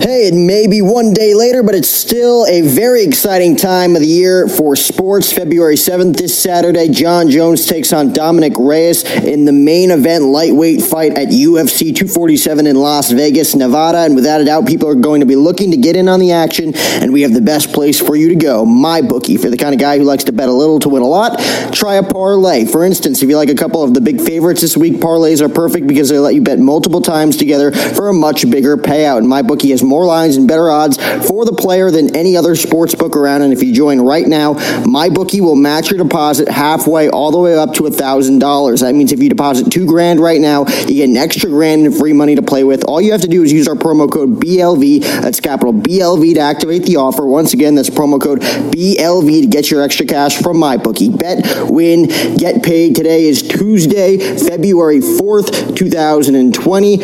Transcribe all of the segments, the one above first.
Hey, it may be one day later, but it's still a very exciting time of the year for sports. February 7th, this Saturday, Jon Jones takes on Dominick Reyes in the main event lightweight fight at UFC 247 in Las Vegas, Nevada. And without a doubt, people are going to be looking to get in on the action, and we have the best place for you to go, MyBookie. For the kind of guy who likes to bet a little to win a lot, try a parlay. For instance, if you like a couple of the big favorites this week, parlays are perfect because they let you bet multiple times together for a much bigger payout. And MyBookie has more lines and better odds for the player than any other sports book around. And if you join right now, MyBookie will match your deposit halfway all the way up to $1,000. That means if you deposit two grand right now, you get an extra grand in free money to play with. All you have to do is use our promo code BLV. That's capital BLV to activate the offer. Once again, that's promo code BLV to get your extra cash from MyBookie. Bet, win, get paid. Today is Tuesday, February 4th, 2020.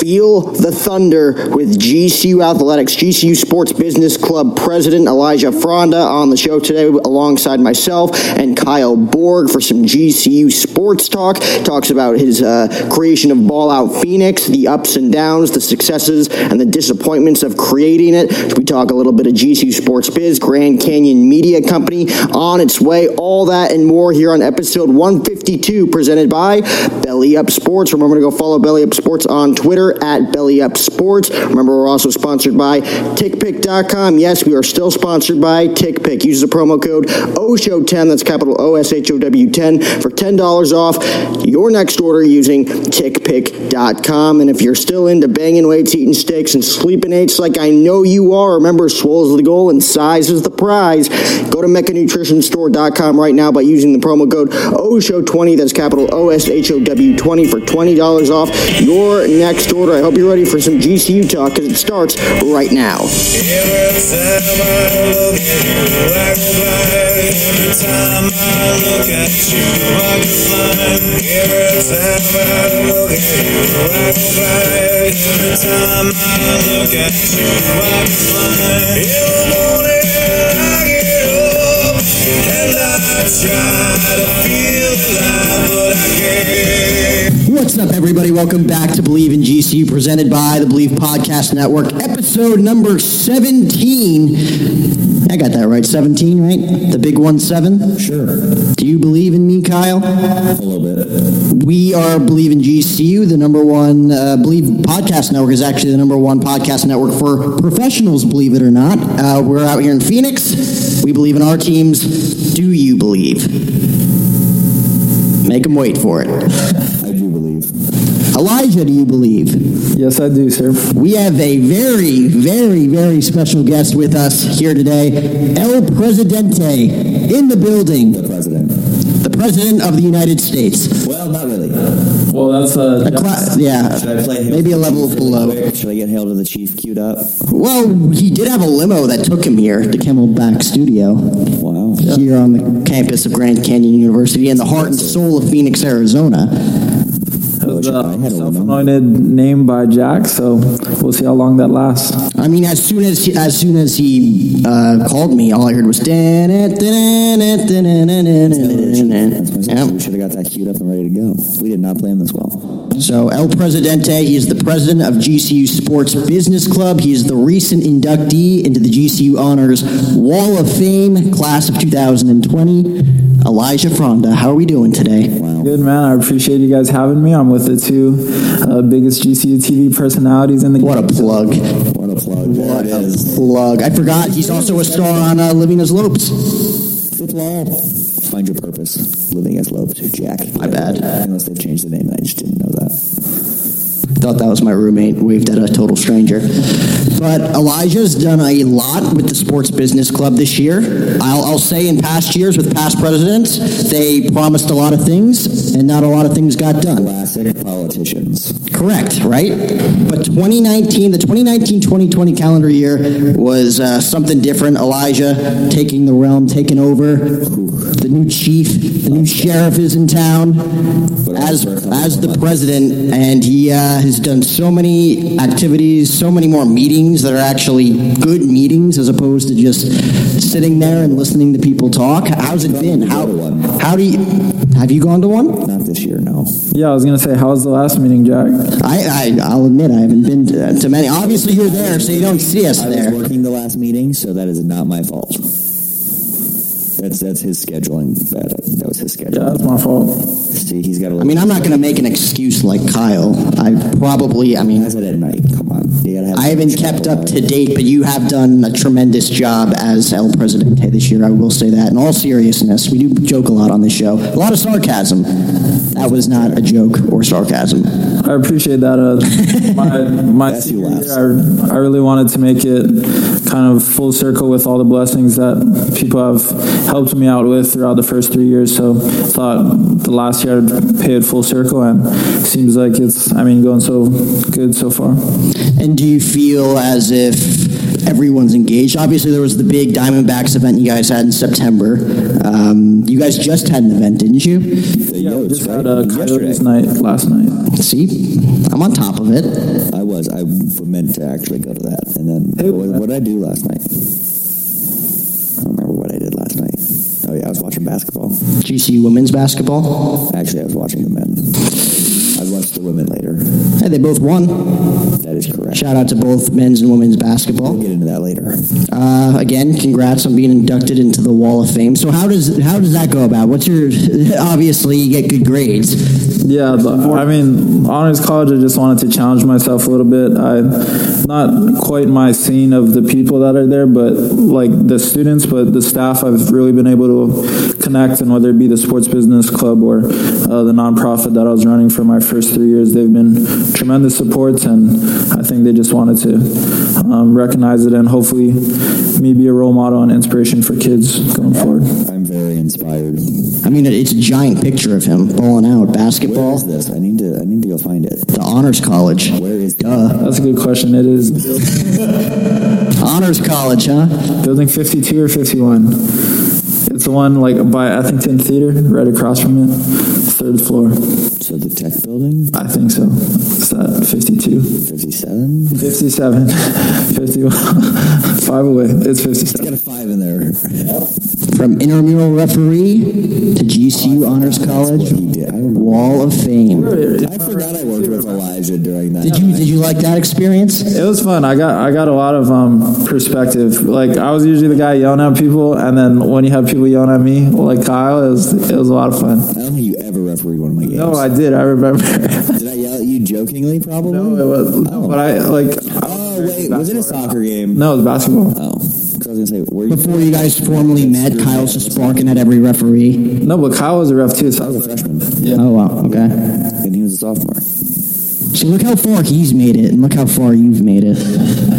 Feel the thunder with GCU Athletics, GCU Sports Business Club President Elisha Fronda on the show today alongside myself and Kyle Borg for some GCU sports talk. Talks about his uh, creation of Ball Out Phoenix, the ups and downs, the successes and the disappointments of creating it. We talk a little bit of GCU Sports Biz, Grand Canyon Media Company on its way, all that and more here on episode 152 presented by Belly Up Sports. Remember to go follow Belly Up Sports on Twitter at Belly Up Sports. Remember, we're also sponsored by TickPick.com. Yes, we are still sponsored by TickPick. Use the promo code OSHOW10, that's capital O S H O W 10, for $10 off your next order using TickPick.com. And if you're still into banging weights, eating steaks, and sleeping eights like I know you are, remember, swole is the goal and size is the prize. Go to MechaNutritionStore.com right now by using the promo code OSHOW20, that's capital O S H O W 20, for $20 off your next order. I hope you're ready for some GCU talk because it starts right now. Every time I look at you, I go blind. What's up, everybody? Welcome back to Believe in GCU, presented by the Believe Podcast Network, episode number 17. I got that right. 17, right? The big one, seven? Sure, Do you believe in me, Kyle? a little bit. We are Believe in GCU, the number one, uh, Believe Podcast Network is actually the number one podcast network for professionals, believe it or not. Uh, we're out here in Phoenix. We believe in our teams. Do you believe? Make them wait for it. I do believe. Elisha, do you believe? Yes, I do, sir. We have a very, very, very special guest with us here today. El Presidente in the building. The president. The President of the United States. Well, not really. Well, that's uh, A cla- yeah, Should I play him? maybe a level below. Should I get Hail to the Chief queued up? Well, he did have a limo that took him here to Camelback Studio Wow. here on the campus of Grand Canyon University in the heart and soul of Phoenix, Arizona. I wish I the had a limo. self-anointed name by Jack, so we'll see how long that lasts. I mean, as soon as he, as soon as he uh, called me, all I heard was. Yep. We should have got that queued up and ready to go. We did not him this well. So El Presidente, he is the president of GCU Sports Business Club. He is the recent inductee into the GCU Honors Wall of Fame, class of 2020. Elisha Fronda, how are we doing today? Wow. Good man, I appreciate you guys having me. I'm with the two uh, biggest GCU TV personalities in the What a plug! What a plug. There What it a is. plug! I forgot he's also a star on uh, Living as Lopes. Find your purpose. Living as Lope to Jack. My bad. Unless they've changed the name. I just didn't know that. Thought that was my roommate. Waved at a total stranger. But Elisha's done a lot with the Sports Business Club this year. I'll, I'll say in past years with past presidents, they promised a lot of things, and not a lot of things got done. Classic politicians. Correct, right? But 2019, the 2019-2020 calendar year was uh, something different. Elisha taking the realm, taking over. The new chief, the new sheriff is in town as as the president, and he uh, has done so many activities, so many more meetings that are actually good meetings as opposed to just sitting there and listening to people talk. How's it been? How how do you have you gone to one? Not this year, no. Yeah, I was gonna say, how was the last meeting, Jack? I, I I'll admit I haven't been to, to many. Obviously, you're there, so you don't see us I was working the last meeting, so that is not my fault. That's that's his scheduling. That, that was his schedule. Yeah, that's my fault. See, he's got a I mean, I'm not going to make an excuse like Kyle. I probably, I mean, Has it at night. Come on, you gotta have. I haven't kept up to date, but you have done a tremendous job as El Presidente this year. I will say that. In all seriousness, we do joke a lot on this show. A lot of sarcasm. That was not a joke or sarcasm. I appreciate that. Uh, my my That's you senior year, I, I really wanted to make it kind of full circle with all the blessings that people have helped me out with throughout the first three years. So I thought the last year I'd pay it full circle, and it seems like it's I mean going so good so far. And do you feel as if everyone's engaged? Obviously, there was the big Diamondbacks event you guys had in September. Um, you guys just had an event, didn't you? Yeah, we just right? had a Yesterday. Coyotes night last night. See, I'm on top of it. I was. I meant to actually go to that, and then what, what- did I do last night? I don't remember what I did last night. Oh yeah, I was watching basketball. GCU women's basketball. Actually, I was watching the men. I watched the women later. Hey, they both won. That is correct. Shout out to both men's and women's basketball. We'll get into that later. Uh, again, congrats on being inducted into the Wall of Fame. So how does how does that go about? What's your obviously you get good grades. Yeah, I mean, honors college. I just wanted to challenge myself a little bit. I, not quite my scene of the people that are there, but like the students, but the staff. I've really been able to connect, and whether it be the sports business club or uh, the nonprofit that I was running for my first three years, they've been tremendous supports, and I think they just wanted to um, recognize it and hopefully me be a role model and inspiration for kids going forward. I'm very inspired. I mean, it's a giant picture of him balling out basketball. is this? I need to. I need to go find it. The honors college. Where is? Duh. That's a good question. It is Honors college, huh? Building 52 or 51? It's the one like by Ethington Theater, right across from it, third floor. So the tech building, I think so. Is that 52? 57. 57, 51, five away. It's 57. Got a five in there. From intramural referee to GCU Honors College, What he did. I remember. Wall of Fame. I forgot I worked with Elisha during that. Did you did you like that experience? It was fun. I got I got a lot of um, perspective. Like I was usually the guy yelling at people, and then when you have people yelling at me, like Kyle, it was it was a lot of fun. I don't think you ever refereed one of my games. No, I did. I remember. did I yell at you jokingly? Probably. no, it was. No, but I like. Oh wait, was it a soccer game? No, it was basketball. Oh, 'cause I was gonna say, were you? Before you guys formally met, Kyle's just barking at every referee. No, but Kyle was a ref too. So I was a freshman, Yeah. Oh wow, okay. and he was a sophomore. So look how far he's made it, and look how far you've made it.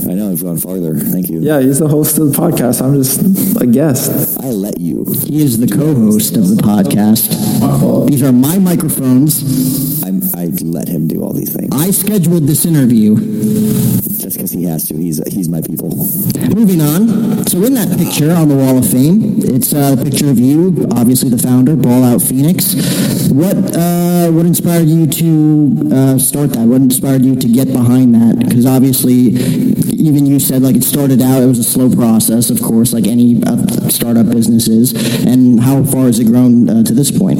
I know I've gone farther. Thank you. Yeah, he's the host of the podcast. I'm just a guest. I let you. He is the co-host of the podcast. These are my microphones. I'm, I let him do all these things. I scheduled this interview. Just because he has to. He's he's my people. Moving on. So in that picture on the Wall of Fame, it's a picture of you, obviously the founder, Ball Out Phoenix. What uh, what inspired you to uh, start that? What inspired you to get behind that? Because obviously, even you said like it started out, it was a slow process, of course, like any startup businesses. And how far has it grown uh, to this point?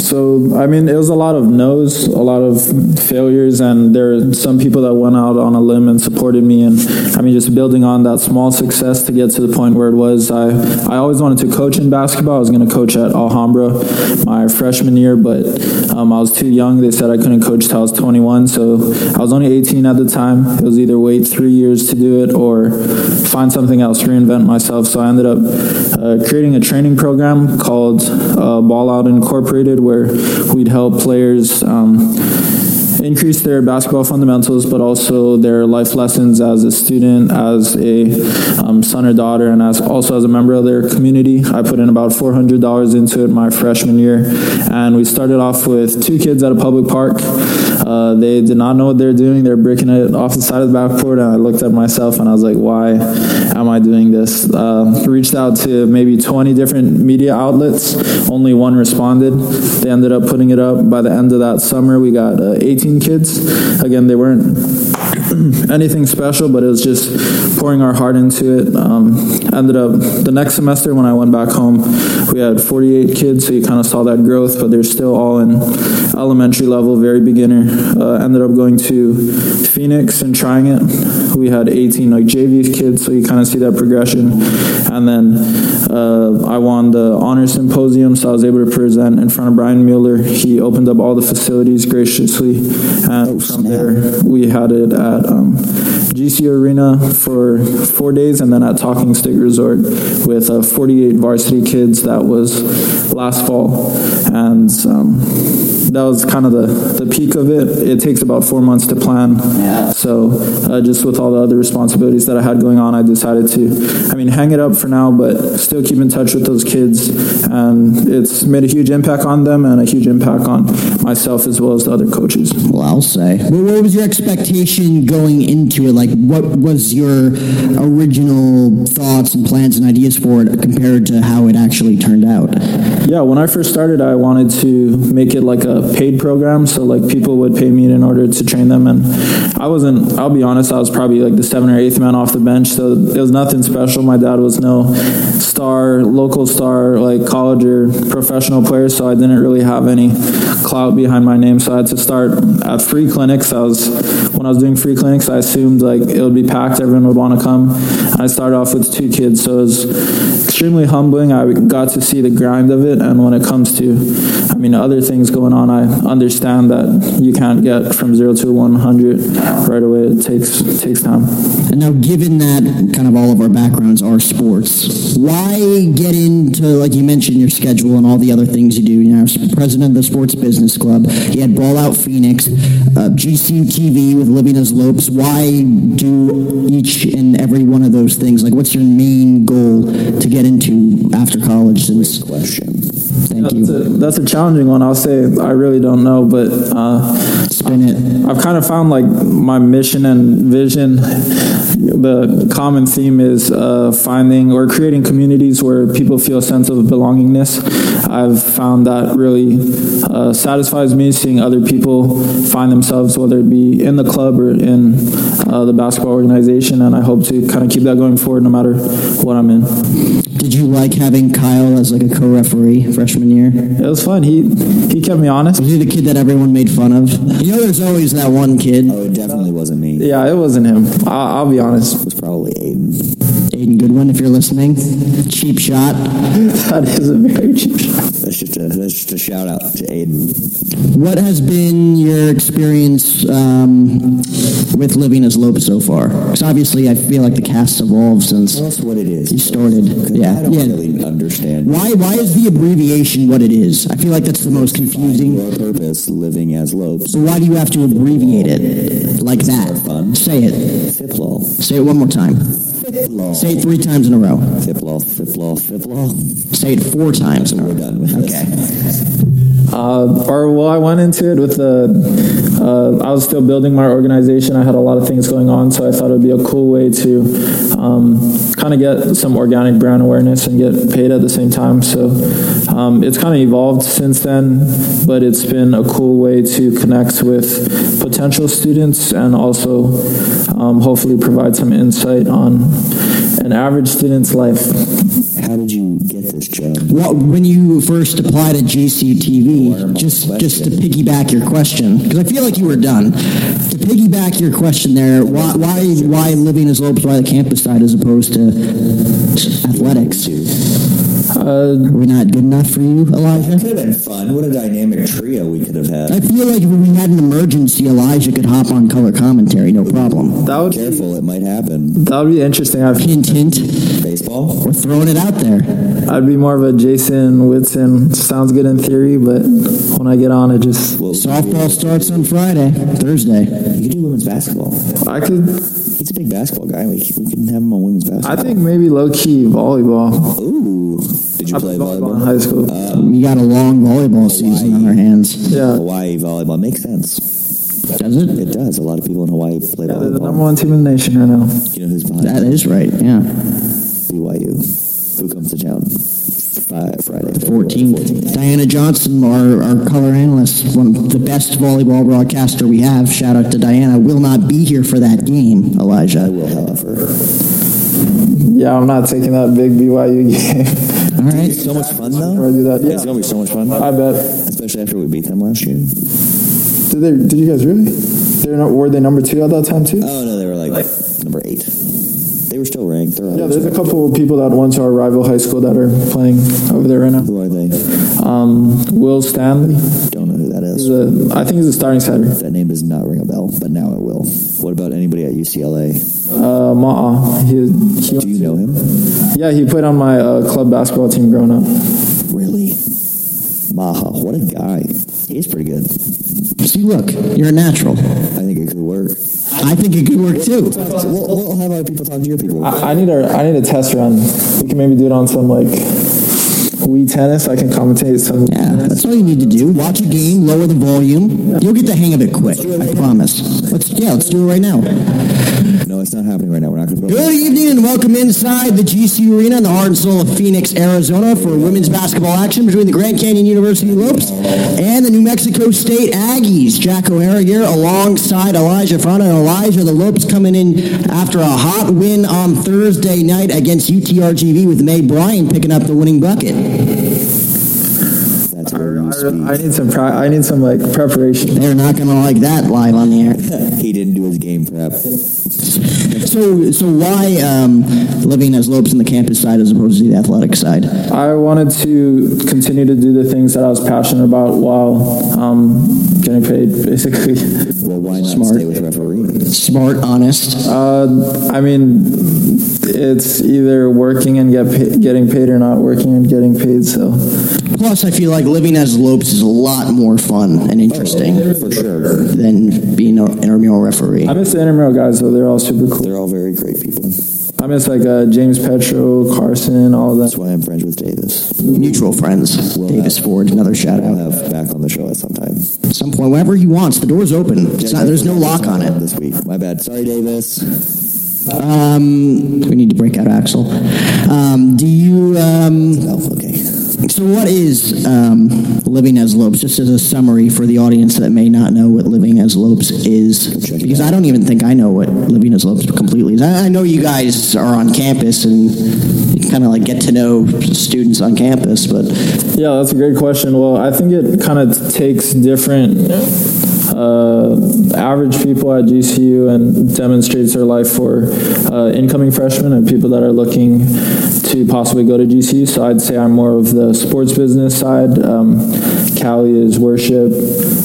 So, I mean, it was a lot of no's, a lot of failures, and there are some people that went out on a limb and supported me. And I mean, just building on that small success to get to the point where it was. I, I always wanted to coach in basketball. I was going to coach at Alhambra my freshman year, but um, I was too young. They said I couldn't coach till I was 21. So I was only 18 at the time. It was either wait three years to do it or find something else, reinvent myself. So I ended up uh, creating a training program called uh, Ball Out Incorporated, where we'd help players. Um, increase their basketball fundamentals, but also their life lessons as a student, as a um, son or daughter, and as also as a member of their community. I put in about $400 into it my freshman year, and we started off with two kids at a public park. Uh, they did not know what they're doing. They're breaking it off the side of the backboard, and I looked at myself and I was like, "Why am I doing this?" Uh, reached out to maybe 20 different media outlets. Only one responded. They ended up putting it up. By the end of that summer, we got uh, 18 kids. Again, they weren't anything special, but it was just pouring our heart into it. Um, ended up the next semester when I went back home, we had 48 kids, so you kind of saw that growth, but they're still all in elementary level, very beginner. Uh, ended up going to Phoenix and trying it. We had 18 like JV kids, so you kind of see that progression. And then uh, I won the honor symposium, so I was able to present in front of Brian Mueller. He opened up all the facilities graciously, and from there we had it at um, GC Arena for four days, and then at Talking Stick Resort with uh, 48 varsity kids. That was last fall, and um, that was kind of the, the peak of it. It takes about four months to plan. Yeah. So uh, just with all the other responsibilities that I had going on, I decided to, I mean, hang it up for now, but still keep in touch with those kids. And it's made a huge impact on them and a huge impact on myself as well as the other coaches. Well, I'll say. But what was your expectation going into it? Like, what was your original thoughts and plans and ideas for it compared to how it actually turned out? Yeah, when I first started, I wanted to make it like a paid program, so like people would pay me in order to train them. And I wasn't, I'll be honest, I was probably like the seventh or eighth man off the bench, so it was nothing special. My dad was no star, local star, like college or professional player, so I didn't really have any clout behind my name. So I had to start at free clinics. I was, when I was doing free clinics, I assumed like it would be packed, everyone would want to come. I started off with two kids, so it was extremely humbling. I got to see the grind of it, and when it comes to, I mean, other things going on, I understand that you can't get from zero to 100 right away. It takes takes time. And now, given that kind of all of our backgrounds are sports, why get into, like you mentioned, your schedule and all the other things you do? You know, president of the Sports Business Club, you had Ball Out Phoenix, uh, GCTV with as Lopes. Why do each and every one of those things? Like, what's your main goal to get into after college? Since Question. Thank That's you, a, that's a challenging one. I'll say I really don't know, but uh, spin it. I've kind of found like my mission and vision. The common theme is uh, finding or creating communities where people feel a sense of belongingness. I've found that really uh, satisfies me seeing other people find themselves, whether it be in the club or in uh, the basketball organization, and I hope to kind of keep that going forward no matter what I'm in. Did you like having Kyle as like a co-referee freshman year? It was fun. He he kept me honest. Was he the kid that everyone made fun of? You know, there's always that one kid. Oh, it definitely wasn't me. Yeah, it wasn't him. I, I'll be honest. It was probably Aiden. Aiden Goodwin, if you're listening. Cheap shot. That is a very cheap shot. That's just a that's just a shout out to Aiden. What has been your experience um, with living as Lope so far? Because obviously, I feel like the cast evolved since Tell us what it is. you started. Yeah, I don't yeah. really understand. Why? Why is the abbreviation what it is? I feel like that's the most confusing. Your purpose, living as Lopes. So why do you have to abbreviate it like that? fun. Say it. Fiplol. Say it one more time. Fiplol. Say it three times in a row. Fiplol, Fiplol, Fiplol. Say it four times in a We're done with this. Okay. Uh, or well, I went into it with the. Uh, I was still building my organization. I had a lot of things going on, so I thought it would be a cool way to um, kind of get some organic brand awareness and get paid at the same time. So um, it's kind of evolved since then, but it's been a cool way to connect with potential students and also um, hopefully provide some insight on an average student's life. How did you get this job? What, when you first applied at GCTV, just just to piggyback your question, because I feel like you were done. To piggyback your question there, why why why living as Lopes, why the campus side as opposed to athletics? Uh, Are we not good enough for you, That Elisha? could have been fun. What a dynamic trio we could have had. I feel like if we had an emergency, Elisha could hop on color commentary, no problem. that would Careful, it might happen. that would be interesting. I've, Hint, hint. Baseball? We're throwing it out there. I'd be more of a Jason Whitson. Sounds good in theory, but when I get on, it just Well, Softball starts on Friday, Thursday. You could do women's basketball. I could. He's a big basketball guy. We, we can have him on women's basketball. I think maybe low key volleyball. Ooh. Did you I play played volleyball in high school. Um, we got a long volleyball season on our hands. yeah, Hawaii volleyball makes sense. Does it? It does. A lot of people in Hawaii play Yeah, they're the number one team in the nation right now. You know who's behind That is right. Yeah. BYU? Who comes to town? Fri- Friday. February 14th. Diana Johnson, our, our color analyst, one of the best volleyball broadcaster we have. Shout out to Diana. Will not be here for that game, I Elisha. will, however. Yeah, I'm not taking that big BYU game. All right. So much fun though. Or do that. It's Yeah, gonna be so much fun. I bet. Especially after we beat them last year. Did they? Did you guys really? They're not. Were they number two at that time too? Oh no, they were like number eight. They were still ranked. They're Yeah, there's a couple of people that went to our rival high school that are playing over there right now. Who are they? Um, Will Stanley. Don't know who that He's is. a, I think he's a starting center. That name does not ring a bell, but now it will. What about anybody at UCLA? Uh, Ma'a. He, he, Do you know him? yeah, he played on my uh, club basketball team growing up. Really? Maha, what a guy. He's pretty good. See, look, you're a natural. I think it could work. I think it could work too. We'll, we'll have our people talk to your people. I, I need a I need a test run. We can maybe do it on some like Wii tennis. I can commentate some. Yeah, that's all you need to do. Watch a game, lower the volume. You'll get the hang of it quick. I promise. Let's yeah, let's do it right now. It's not happening right now. We're not going to. Good evening and welcome inside the GC Arena in the heart and soul of Phoenix, Arizona for women's basketball action between the Grand Canyon University Lopes and the New Mexico State Aggies. Jack O'Hara here alongside Elisha Front and Elisha. The Lopes coming in after a hot win on Thursday night against UTRGV with May Bryan picking up the winning bucket. That's where you I. I need some. Pri- I need some like preparation. They're not going to like that live on the air. he didn't do his game prep. So, so why um, living as Lopes in the campus side as opposed to the athletic side? I wanted to continue to do the things that I was passionate about while um, getting paid, basically. Well, why not Smart. stay with refereeing? Smart, honest. Uh, I mean, it's either working and get pay- getting paid or not working and getting paid. So Plus, I feel like living as Lopes is a lot more fun and interesting For sure. than being an intramural referee. I miss the intramural guys though; they're all super cool. They're all very great people. I miss like uh, James Petro, Carson, all of That's why I'm friends with Davis. Mutual friends. We'll Davis have- Ford, another shout I'll out. have back on the show at some time. At some point, whenever he wants, the door's open. It's not, there's no lock on it. This week. My bad. Sorry, Davis. Um, we need to break out Axel. Um, do you? Um, Oh, okay. So, what is um, living as Lopes? Just as a summary for the audience that may not know what living as Lopes is, because. I don't even think I know what living as Lopes completely is. I, I know you guys are on campus and kind of like get to know students on campus, but Yeah, that's a great question. Well, I think it kind of takes different uh, average people at GCU and demonstrates their life for uh, incoming freshmen and people that are looking to possibly go to GCU. So I'd say I'm more of the sports business side. Um, Callie is worship.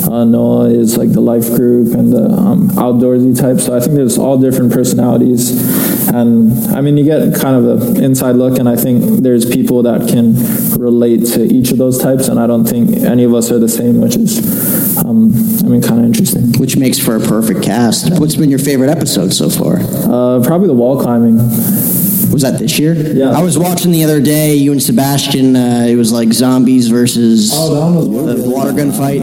Uh, Noah is like the life group and the um, outdoorsy type. So I think there's all different personalities. And I mean, you get kind of an inside look, and I think there's people that can relate to each of those types, and I don't think any of us are the same, which is, um, I mean, kind of interesting. which makes for a perfect cast. What's been your favorite episode so far? Uh, probably the wall climbing. Was that this year? Yeah. I was watching the other day. You and Sebastian. Uh, it was like zombies versus the, the water gun fight.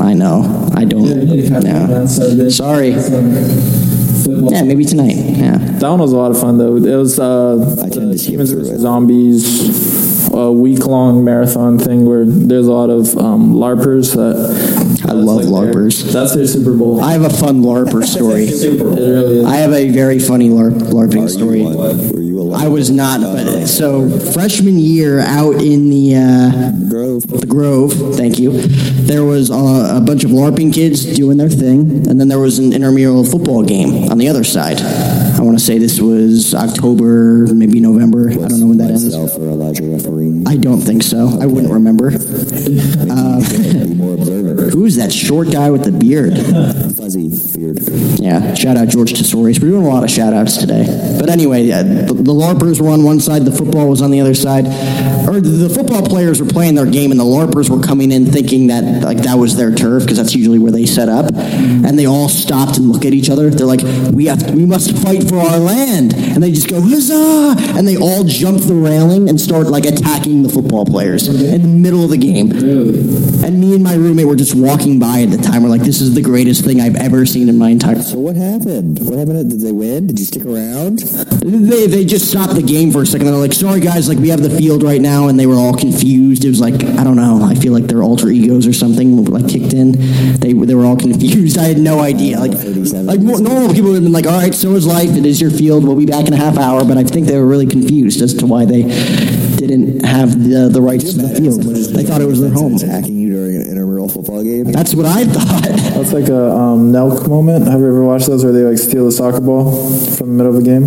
I know. I don't. No. Sorry. Yeah, maybe tonight. Yeah. That one was a lot of fun, though. It was uh, I tend to skip humans versus zombies, a week long marathon thing where there's a lot of um, LARPers that. I love their- LARPers. That's their Super Bowl. I have a fun LARPer story. Really. I have a very funny LARP, LARPing story. you one? Were you a I was not, but so freshman year out in the uh, Grove. the Grove, thank you. There was uh, a bunch of LARPing kids doing their thing, and then there was an intramural football game on the other side. I want to say this was October, maybe November. I don't know when that ends. Or Elisha refereeing. I don't think so. I wouldn't remember. Observant. Who's that short guy with the beard? Fuzzy beard. Yeah, shout out George Tesorius. We're doing a lot of shout outs today. But anyway, yeah, the, the LARPers were on one side, the football was on the other side. Or the, football players were playing their game, and the LARPers were coming in thinking that like that was their turf because that's usually where they set up. And they all stopped and look at each other. They're like, "We have, to, we must fight for our land," and they just go huzzah! And they all jump the railing and start like attacking the football players in the middle of the game. And me and my roommate were just walking by at the time. We're like, "This is the greatest thing I've ever seen in my entire." So what happened? What happened? Did they win? Did you stick around? They, they just stopped the game for a second. They're like, sorry guys, like we have the field right now, and they were all confused. It was like, I don't know. I feel like their alter egos or something like kicked in. They they were all confused. I had no idea. Like like more, normal people would have been like, all right, so is life. It is your field. We'll be back in a half hour. But I think they were really confused as to why they didn't have the the rights to the field. They thought it was their home. Attacking you during an intramural football game? That's what I thought. That's like a um, Nelk moment. Have you ever watched those where they like steal the soccer ball from the middle of a game?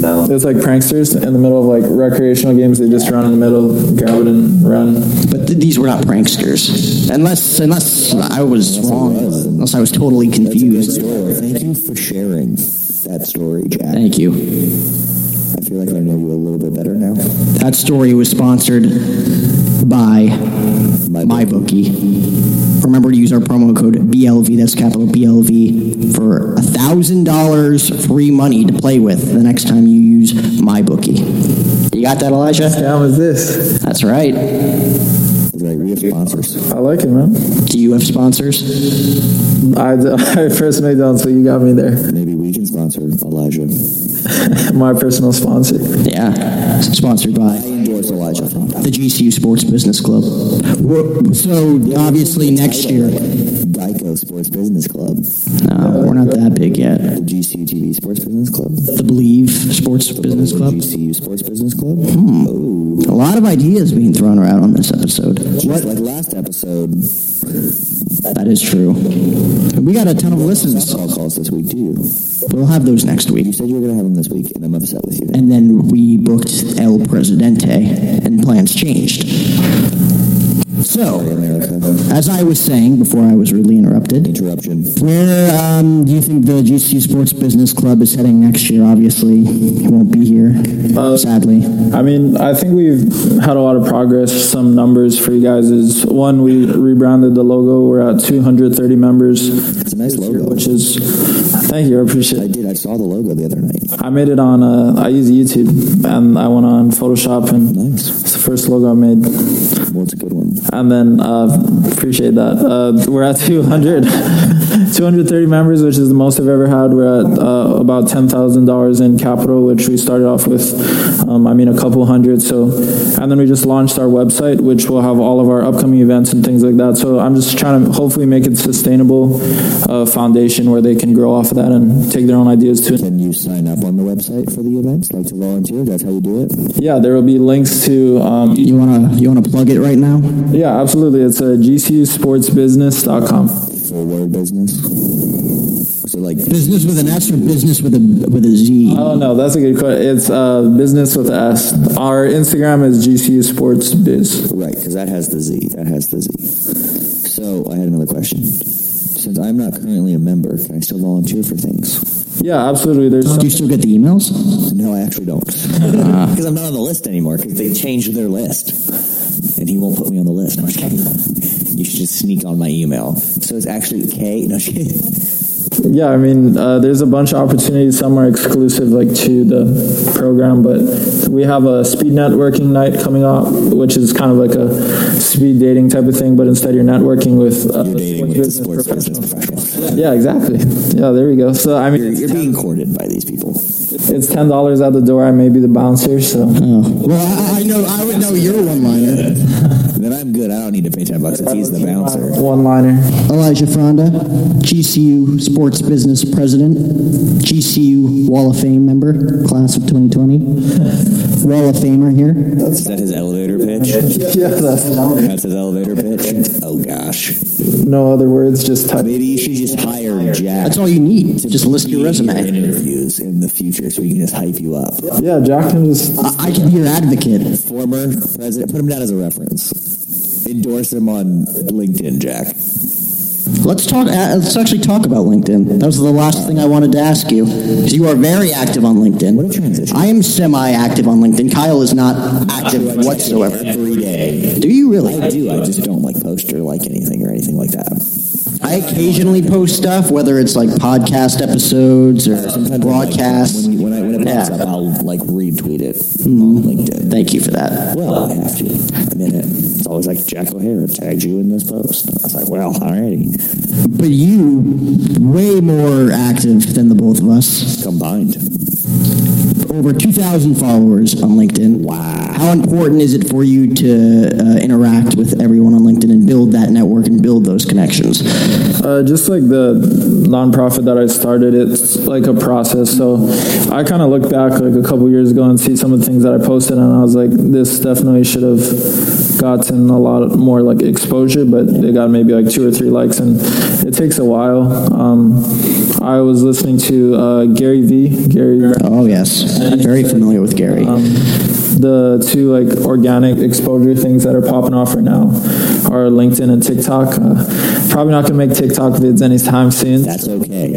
No. It's like pranksters in the middle of like recreational games. They just run in the middle, grab it, and run. But th- these were not pranksters, unless unless I was wrong, unless I was totally That's a good confused. Thank you for sharing that story, Jack. Thank you. I feel like I know you a little bit better now. That story was sponsored by MyBookie. Remember to use our promo code BLV, that's capital BLV, for a $1,000 free money to play with the next time you use MyBookie. You got that, Elisha? How was this? That's right. That's right. We have sponsors. I like it, man. Do you have sponsors? I, I personally don't, so you got me there. Maybe we can sponsor Elisha. My personal sponsor. Yeah. Sponsored by Elisha. the GCU Sports Business Club. We're- So obviously next year, Geico Sports Business Club. no, we're not that big yet. The GCU TV Sports Business Club. The Believe Sports Business Club. GCU Sports Business Club. Oh. A lot of ideas being thrown around on this episode. Just like last episode, That is true. We got a ton of listens. call calls this week too. We'll have those next week. You said you were going to have them this week, and I'm upset with you. And then we booked El Presidente, and plans changed. So, as I was saying before I was rudely interrupted, Interruption. where um, do you think the GCU Sports Business Club is heading next year? Obviously, he won't be here, sadly. I mean, I think we've had a lot of progress. Some numbers for you guys is one, we rebranded the logo. We're at 230 members, It's a nice logo. which is, thank you, I appreciate it. I did. I saw the logo the other night. I made it on, uh, I use YouTube, and I went on Photoshop, and Nice. it's the first logo I made. Well, it's a good one. And then, uh, appreciate that. Uh, we're at 200, 230 members, which is the most I've ever had. We're at uh, about $10,000 in capital, which we started off with, um, I mean, a couple hundred. So, and then we just launched our website, which will have all of our upcoming events and things like that. So I'm just trying to hopefully make it sustainable uh, foundation where they can grow off of that and take their own ideas to it. Can you sign up on the website for the events? Like to volunteer? That's how you do it? Yeah, there will be links to, um, You wanna you wanna plug it right now? yeah, absolutely. It's uh, gcusportsbusiness.com. Full word business? So like Business with an S or business with a with a Z? Oh no, that's a good question. It's uh, business with S. Our Instagram is GCU Sports Biz. Right, because that has the Z. That has the Z. So I had another question. Since I'm not currently a member, can I still volunteer for things? Yeah, absolutely. There's Do you still get the emails? No, I actually don't. Because I'm not on the list anymore. Because they changed their list, and he won't put me on the list. I'm just kidding. You should just sneak on my email. So it's actually K. No, yeah. I mean, uh, there's a bunch of opportunities. Some are exclusive, like to the program, but we have a speed networking night coming up, which is kind of like a speed dating type of thing. But instead, you're networking with uh, You're dating with sports professionals. business professional. Yeah, exactly. Yeah, there we go. So I mean, You're, you're being courted by these people. it's ten dollars at the door. I may be the bouncer, so. Well, I, I know I would know your one liner. Then I'm good. I don't need to pay ten bucks if he's the bouncer. One liner. Elisha Fronda, GCU Sports Business President, GCU Wall of Fame member, class of 2020. Wall of Famer here. Is that his elevator pitch? Yeah, that's That's his elevator pitch. Oh gosh. no other words. Just type. Maybe you should just hire Jack. That's all you need. Just list your in resume. interviews in the future, so we can just hype you up. Yeah, Jack can just. I, I can be your advocate. Former president, put him down as a reference. Endorse him on LinkedIn, Jack. Let's talk. uh, Let's actually talk about LinkedIn. That was the last thing I wanted to ask you, because you are very active on LinkedIn. What a transition. I am semi-active on LinkedIn. Kyle is not active whatsoever. Every day. Do you really? I do. I just don't like post or like anything or anything like that. I occasionally post stuff, whether it's like podcast episodes or broadcasts. When, when, I, when it pops Yeah. up, I'll like retweet it on hmm. LinkedIn. Thank you for that. Well, I have to. I'm in it. It's always like Jack O'Hare tagged you in this post. I was like, well, alrighty. But you, way more active than the both of us. Combined. Over 2,000 followers on LinkedIn. Wow. How important is it for you to uh, interact with everyone on LinkedIn and build that network and build those connections? Uh, just like the nonprofit that I started, it's like a process. So I kind of look back like a couple years ago and see some of the things that I posted, and I was like, this definitely should have gotten a lot more like exposure, but it got maybe like two or three likes, and it takes a while. Um, I was listening to uh, Gary V. Gary. Oh, yes. I'm very familiar with Gary. the two like organic exposure things that are popping off right now are LinkedIn and TikTok. Uh, probably not gonna make TikTok vids anytime soon. That's okay.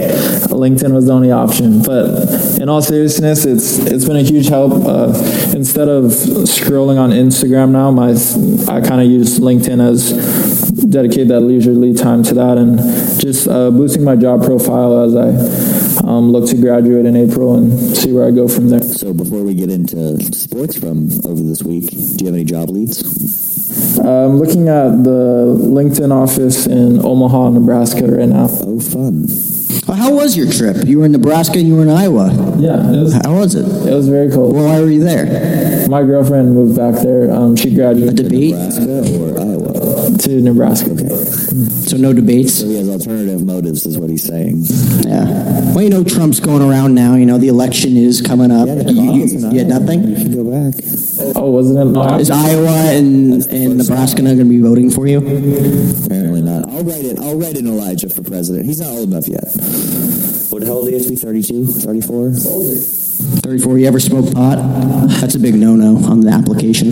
LinkedIn was the only option, but in all seriousness, it's it's been a huge help. Uh, instead of scrolling on Instagram now, my I kind of use LinkedIn as dedicate that leisurely time to that and just uh, boosting my job profile as I um, look to graduate in April and see where I go from there. So before we get into sports from over this week, do you have any job leads? I'm looking at the LinkedIn office in Omaha, Nebraska right now. Oh, fun. How was your trip? You were in Nebraska and you were in Iowa. Yeah, it was, How was it? it was very cool. Well, why were you there? My girlfriend moved back there. Um, she graduated Debate? Nebraska or Iowa? To Nebraska. okay. So no debates? So he has alternative motives, is what he's saying. Yeah. Well, you know, Trump's going around now. You know, the election is coming up. Yeah, you, you, you had nothing? You should go back. Oh, wasn't it? No, Is Iowa and, and Nebraska not going to be voting for you? Apparently not. I'll write it. I'll write in Elisha for president. He's not old enough yet. What the hell do you have to be? 32? 34? 34, you ever smoke pot? That's a big no-no on the application.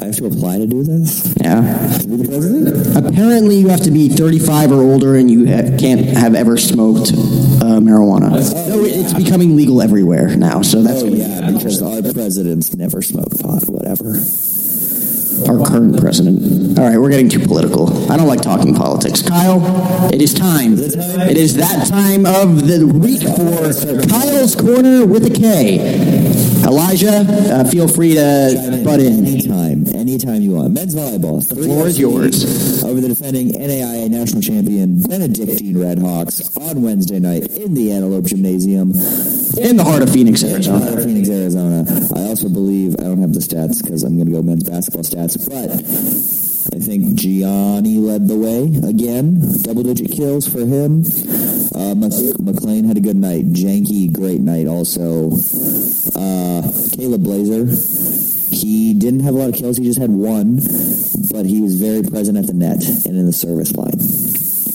I have to apply to do this? Yeah. To be the president? Apparently, you have to be 35 or older and you ha- can't have ever smoked uh, marijuana. No, it's becoming legal everywhere now, so that's Oh, be yeah, because our presidents never smoke pot, whatever. our current president. All right, we're getting too political. I don't like talking politics. Kyle, it is time. It is that time of the week for Kyle's Corner with a K. Elisha, uh, feel free to butt in. Anytime, anytime you want. Men's volleyball. The floor is yours. Over the defending NAIA national champion Benedictine Redhawks on Wednesday night in the Antelope Gymnasium In the heart of Phoenix, Arizona. Phoenix, Arizona. I also believe I don't have the stats because I'm going to go men's basketball stats, but I think Gianni led the way again. Double digit kills for him. Uh, Mc- McLean had a good night. Janky, great night also. Uh, Caleb Blazer, he didn't have a lot of kills. He just had one, but he was very present at the net and in the service line.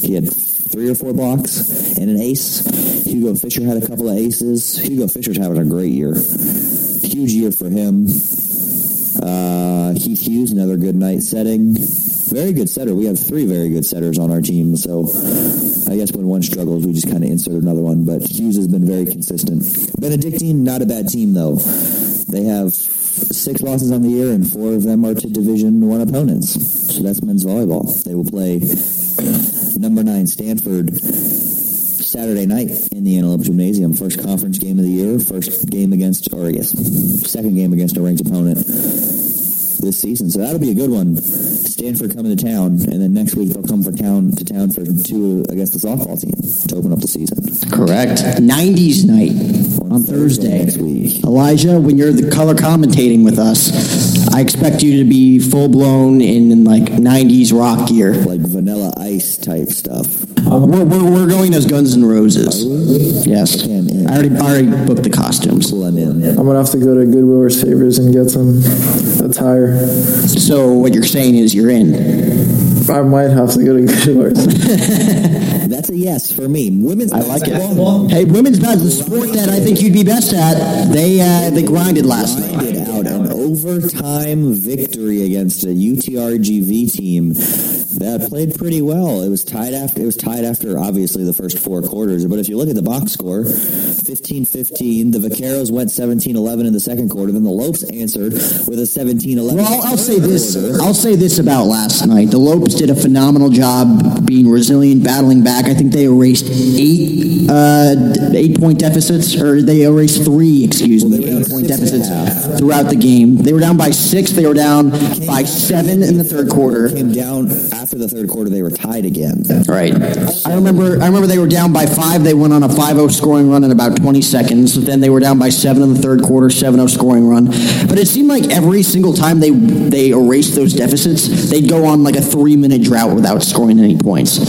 He had three or four blocks and an ace. Hugo Fisher had a couple of aces. Hugo Fisher's having a great year. Huge year for him. Uh, Heath Hughes, another good night setting. Very good setter. We have three very good setters on our team, so I guess when one struggles, we just kind of insert another one. But Hughes has been very consistent. Benedictine, not a bad team though. They have six losses on the year, and four of them are to Division One opponents. So that's men's volleyball. They will play number nine Stanford Saturday night in the Antelope Gymnasium. First conference game of the year. First game against, or I guess, second game against a ranked opponent this season. So that'll be a good one. Stanford coming to town, and then next week they'll come for town to town for two against the softball team to open up the season. Correct. 90s night on Thursday. next week. Elijah, when you're the color commentating with us, I expect you to be full blown in, in like 90s rock gear. Like vanilla ice type stuff. We're, we're, we're going as Guns N' Roses. Yes. I already, I already booked the costumes. I'm gonna have to go to Goodwill or Savers and get some attire. So what you're saying is you're in. I might have to go to Goodwill. That's a yes for me. Women's I like basketball. it. Hey, women's basketball, the sport that I think you'd be best at, they uh, they grinded last night. Out an overtime victory against a UTRGV team that played pretty well. It was tied after it was tied after obviously the first four quarters, but if you look at the box score, 15-15, the Vaqueros went 17-11 in the second quarter, then the Lopes answered with a 17-11. Well, I'll say this. quarter. I'll say this about last night. The Lopes did a phenomenal job being resilient, battling back. I think they erased eight uh, eight point deficits, or they erased three, excuse me, were down eight point six and a deficits throughout the game. They were down by six. They were down by seven in the third quarter. Came down after the third quarter, they were tied again. Right. I remember. I remember they were down by five. They went on a 5-0 scoring run in about 20 seconds. Then they were down by seven in the third quarter, 7-0 scoring run. But it seemed like every single time they they erased those deficits, they'd go on like a three-minute drought without scoring any points.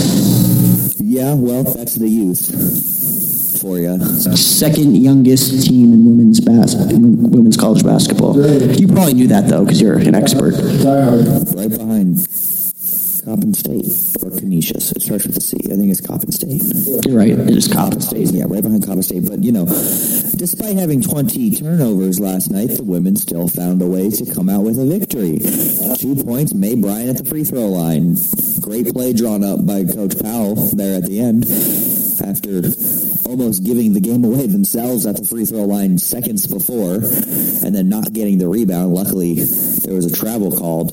Yeah, well, that's the youth for you. Second youngest team in women's bas- women's college basketball. You probably knew that though, because you're an expert. Right behind Coppin State or Canisius. It starts with a C. I think it's Coppin State. You're right. It is Coppin State. Yeah, right behind Coppin State. But, you know, despite having 20 turnovers last night, the women still found a way to come out with a victory. Two points, May Bryan at the free throw line. Great play drawn up by Coach Powell there at the end after almost giving the game away themselves at the free throw line seconds before and then not getting the rebound. Luckily, there was a travel called.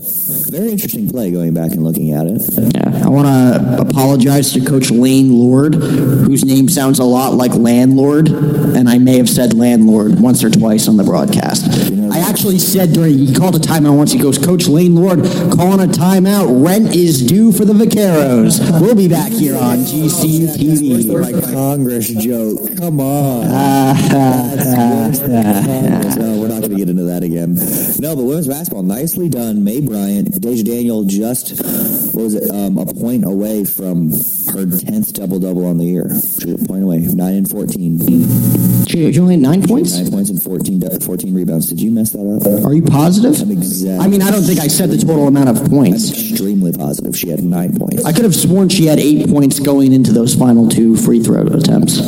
Very interesting play going back and looking at it. Yeah, I want to apologize to Coach Lane Lord, whose name sounds a lot like landlord, and I may have said landlord once or twice on the broadcast. I actually said during he called a timeout once. He goes, Coach Lane Lord calling a timeout. Rent is due for the Vaqueros. We'll be back here on GCU TV. My Congress joke. Come on. no, we're not going to get into that again. No, but women's basketball, nicely done. May Bryant, Deja Daniel, just what was it? Um, a point away from her tenth double double on the year. She was a point away, nine and fourteen. She only had nine points. Nine points and 14, 14 rebounds. Did you mess that up? Are you positive? I'm exact. I mean, I don't think I said the total amount of points. extremely positive. She had nine points. I could have sworn she had eight points going into those final two free throw attempts.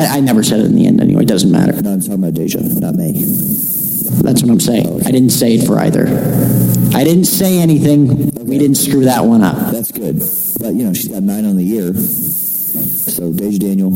I, I never said it in the end anyway. It doesn't matter. No, I'm talking about Deja, not me. That's what I'm saying. Oh, I didn't say it for either. I didn't say anything. We didn't screw that one up. That's good. But, you know, she's got nine on the year. So, Deja Daniel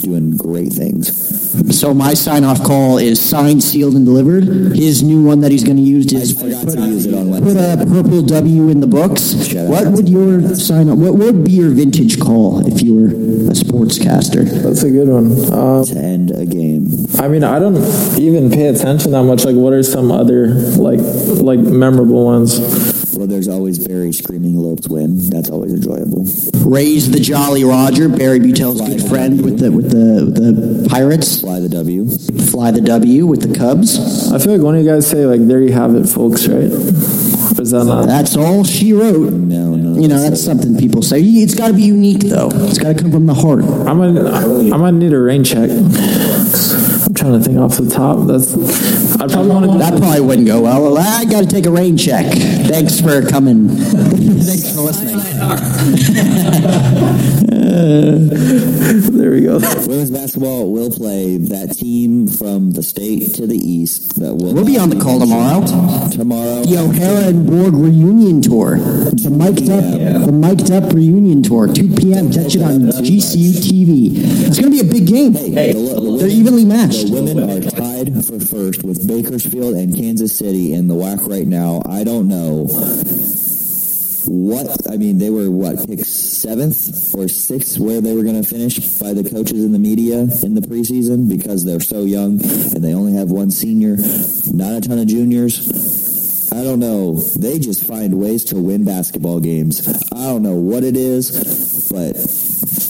doing great things. So my sign-off call is signed, sealed, and delivered. His new one that he's going to use is I forgot to use it on put Wednesday. a purple W in the books. Shut What would your sign off? What would be your vintage call if you were a sportscaster? That's a good one. Um, To end a game. I mean, I don't even pay attention that much. Like, what are some other like like memorable ones? Well, there's always Barry screaming Lopes win. That's always enjoyable. Raise the Jolly Roger, Barry Buetel's good friend with the with the with the Pirates. Fly the W. Fly the W with the Cubs. I feel like one of you guys say like, "There you have it, folks," right? Or is that not? That's all she wrote. No, no. You know, that's something people say. It's got to be unique, though. It's got to come from the heart. I might, I'm gonna need a rain check. Trying to think off the top. That's. I probably want to. That probably wouldn't go well. I got to take a rain check. Thanks for coming. Thanks for listening. There we go. Women's basketball will play that team from the state to the east. That will We'll be on the call tomorrow. Tomorrow. The O'Hara and Borg reunion tour. The mic'd up, the mic'd up reunion tour. 2 p.m. Catch it on GCU TV. It's going to be a big game. Hey, the, the They're evenly matched. the women are tied for first with Bakersfield and Kansas City in the WAC right now. I don't know what I mean. They were what picked seventh or sixth where they were going to finish by the coaches in the media in the preseason because they're so young and they only have one senior, not a ton of juniors. I don't know. They just find ways to win basketball games. I don't know what it is, but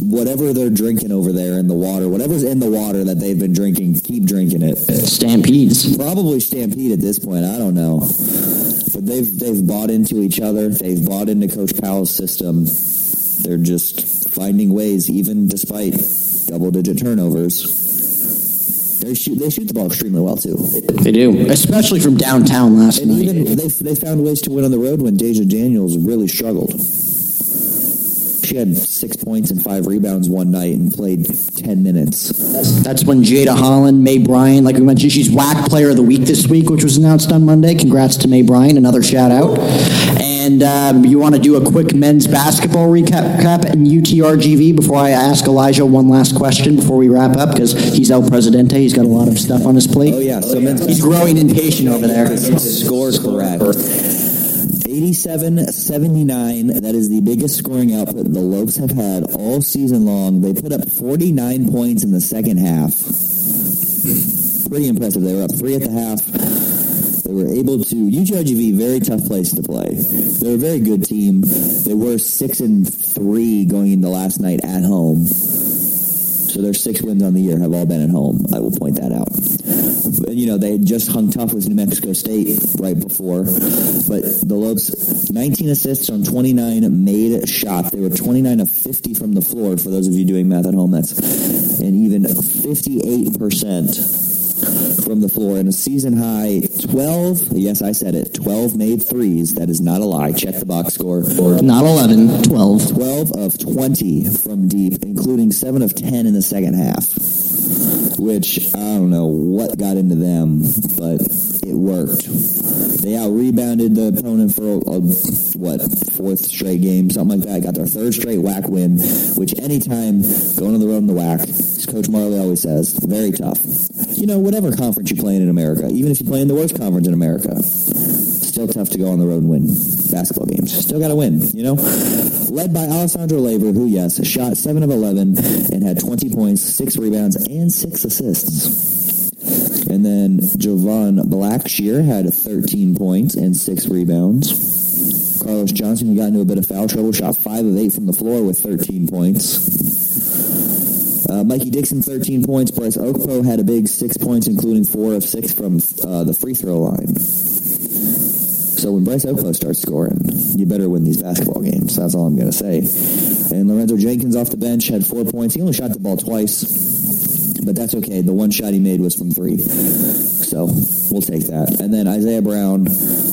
whatever they're drinking over there in the water, whatever's in the water that they've been drinking, keep drinking it. Stampedes. Probably Stampede at this point. I don't know, but they've they've bought into each other. They've bought into Coach Powell's system. They're just finding ways, even despite double-digit turnovers. They shoot they shoot the ball extremely well too. They do, especially from downtown last And even night. they they found ways to win on the road when Deja Daniels really struggled. She had six points and five rebounds one night and played ten minutes. That's when Jada Holland, May Bryan, like we mentioned, she's WAC Player of the Week this week, which was announced on Monday. Congrats to May Bryan, another shout out. And um, you want to do a quick men's basketball recap cap and UTRGV before I ask Elisha one last question before we wrap up because he's El Presidente. He's got a lot of stuff on his plate. Oh yeah, so men's He's growing impatient over there. His score's correct. 87-79. That is the biggest scoring output the Lopes have had all season long. They put up 49 points in the second half. Pretty impressive. They were up three at the half. They were able to UTRGV very tough place to play. They're a very good team. They were six and three going into last night at home. So their six wins on the year have all been at home. I will point that out. You know, they just hung tough with New Mexico State right before. But the Lopes, 19 assists on 29 made shots. They were 29 of 50 from the floor. For those of you doing math at home, that's an even 58% from the floor and a season high 12 yes i said it 12 made threes that is not a lie check the box score Not 11, 12. 12 of 20 from deep, including 7 of 10 in the second half. Which, I don't know what got into them, but it worked. They out rebounded the opponent for, a, what, fourth straight game, something like that. Got their third straight WAC win, which anytime going on the road in the WAC, as Coach Majerle always says, very tough. You know, whatever conference you're playing in America, even if you play in the worst conference in America, still tough to go on the road and win basketball games. Still got to win, you know? Led by Alessandro Lever, who, yes, shot 7 of 11 and had 20 points, 6 rebounds, and 6 assists. And then Jovan Blacksher had 13 points and 6 rebounds. Carlos Johnson, who got into a bit of foul trouble, shot 5 of 8 from the floor with 13 points. Uh, Mikey Dixon, 13 points. Bryce Oakpo had a big 6 points, including 4 of 6 from uh, the free throw line. So when Bryce Oakpo starts scoring, you better win these basketball games. That's all I'm going to say. And Lorenzo Jenkins off the bench had four points. He only shot the ball twice, but that's okay. The one shot he made was from three. So we'll take that. And then Isaiah Brown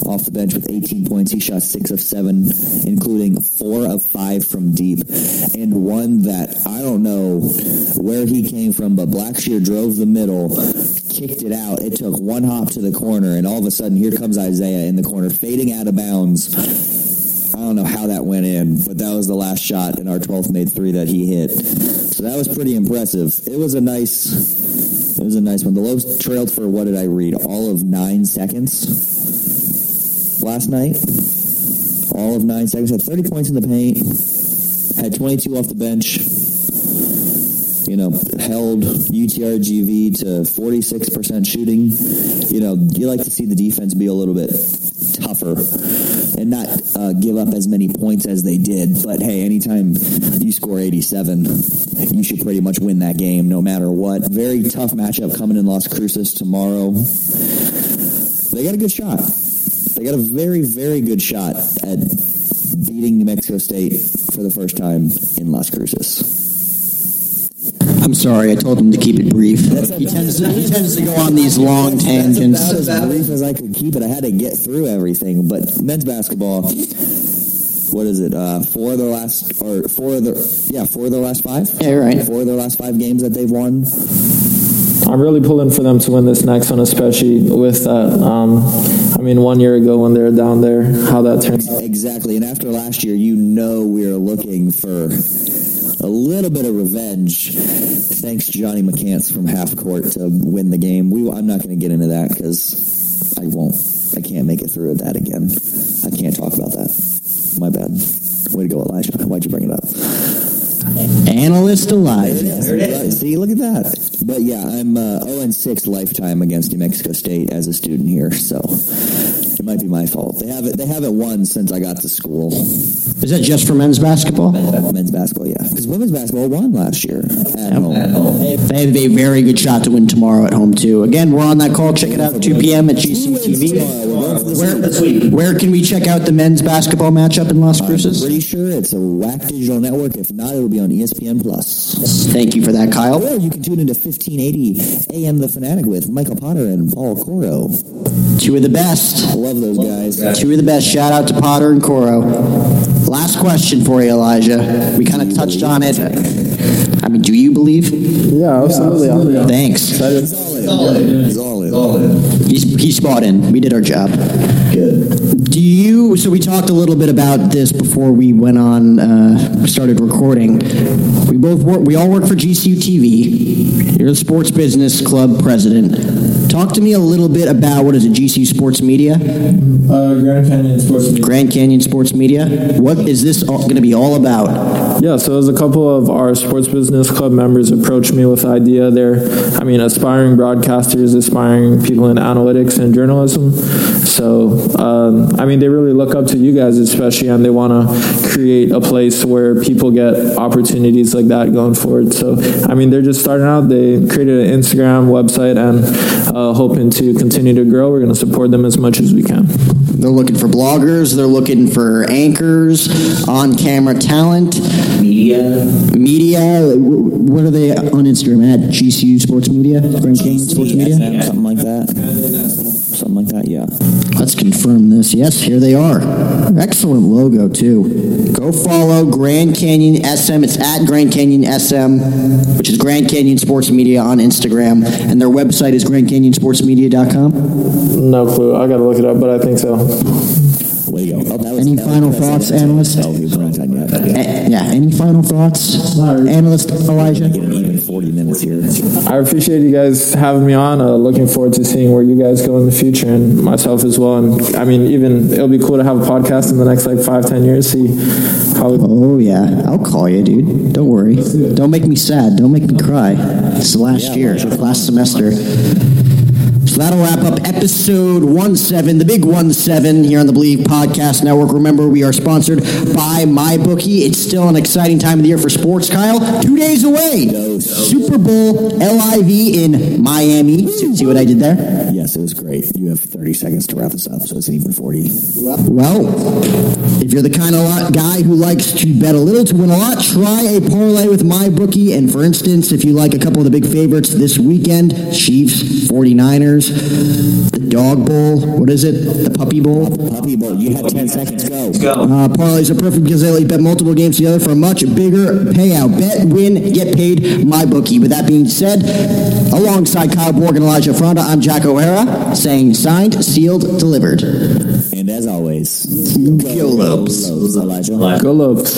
off the bench with 18 points. He shot six of seven, including four of five from deep. And one that I don't know where he came from, but Blacksher drove the middle, kicked it out. It took one hop to the corner, and all of a sudden, here comes Isaiah in the corner, fading out of bounds. I don't know how that went in, but that was the last shot in our 12th made three that he hit. So that was pretty impressive. It was a nice, it was a nice one. The Lopes trailed for what did I read? All of nine seconds last night. All of nine seconds. Had 30 points in the paint. Had 22 off the bench you know, held UTRGV to 46% shooting. You know, you like to see the defense be a little bit tougher and not uh, give up as many points as they did. But hey, anytime you score 87, you should pretty much win that game no matter what. Very tough matchup coming in Las Cruces tomorrow. They got a good shot. They got a very, very good shot at beating New Mexico State for the first time in Las Cruces. I'm sorry, I told him to keep it brief. He tends to, he tends to go on these long tangents. That's about as brief as I could keep it. I had to get through everything. But men's basketball, what is it? Uh, four of their last, or four of their, yeah, four of their last five. Yeah, you're right. Four of their last five games that they've won. I'm really pulling for them to win this next one, especially with that. Um, I mean, one year ago when they were down there, how that turned out. Exactly. And after last year, you know we are looking for a little bit of revenge. Thanks, Johnny McCants from half court to win the game. We, I'm not going to get into that because I won't. I can't make it through that again. I can't talk about that. My bad. Way to go, Elisha. Why'd you bring it up? Analyst alive. See, look at that. But yeah, I'm uh, 0 and 6 lifetime against New Mexico State as a student here, so it might be my fault. They haven't they haven't won since I got to school. Is that just for men's basketball? Men's basketball, yeah, because women's basketball won last year at home. They have a very good shot to win tomorrow at home too. Again, we're on that call. Check it out, 2 p.m. at GCTV. Where, where can we check out the men's basketball matchup in Las Cruces? Pretty sure it's a WAC digital network. If not, it'll be on ESPN Plus. Thank you for that, Kyle. Or you can tune into 1580 AM The Fanatic with Michael Potter and Paul Coro. Two of the best. I love those guys. Two of the best. Shout out to Potter and Coro. Last question for you, Elisha. We kind of touched on it. I mean, do you believe? Yeah, absolutely. Thanks. He's all in. He's, he's bought in. We did our job. Good. Do you? So we talked a little bit about this before we went on, uh, started recording. We both work. We all work for GCU TV. You're the Sports Business Club president. Talk to me a little bit about what is it? GCU Sports Media, Uh, Grand Canyon Sports Media. Grand Canyon Sports Media. What is this going to be all about? Yeah, so as a couple of our sports business club members approached me with the idea, they're, I mean, aspiring broadcasters, aspiring people in analytics and journalism. So, um, I mean, they really look up to you guys, especially, and they want to create a place where people get opportunities like that going forward. So, I mean, they're just starting out. They created an Instagram website and uh, hoping to continue to grow. We're going to support them as much as we can. They're looking for bloggers. They're looking for anchors, on-camera talent, Media. media. What are they on Instagram at? GCU Sports Media, Grand Canyon Sports Media. Something like that. Let's confirm this. Yes, here they are. Excellent logo too. Go follow Grand Canyon SM. It's at Grand Canyon SM, which is Grand Canyon Sports Media on Instagram, and their website is grandcanyonsportsmedia.com. No clue. I got to look it up, but I think so. Way to go. Oh, Any final the best thoughts, answer. analyst? Tell you, Brent, I got that. Eh, yeah. Any final thoughts, analyst Elisha? Even 40 minutes here. I appreciate you guys having me on. Uh, looking forward to seeing where you guys go in the future and myself as well. And I mean, even it'll be cool to have a podcast in the next like five, ten years. See how we Oh yeah, I'll call you, dude. Don't worry. Don't make me sad. Don't make me cry. It's the last year, last semester. So that'll wrap up episode one seven, the big one seven here on the Bleav Podcast Network. Remember, we are sponsored by MyBookie. It's still an exciting time of the year for sports, Kyle. Two days away, Super Bowl LIV in Miami. See what I did there? Yes, it was great. You have 30 seconds to wrap this up, so it's an even 40. Well, if you're the kind of guy who likes to bet a little to win a lot, try a parlay with MyBookie. And for instance, if you like a couple of the big favorites this weekend, Chiefs, 49ers, the Dog Bowl, what is it? The Puppy Bowl? Puppy Bowl, you have 10 seconds. Go. Uh, parlays are perfect because they let you bet multiple games together for a much bigger payout. Bet, win, get paid, MyBookie. With that being said, alongside Kyle Borg and Elisha Fronda, I'm Jack O'Hara, saying signed, sealed, delivered. And as always, Go Lopes. Lopes, Elisha. go Lopes.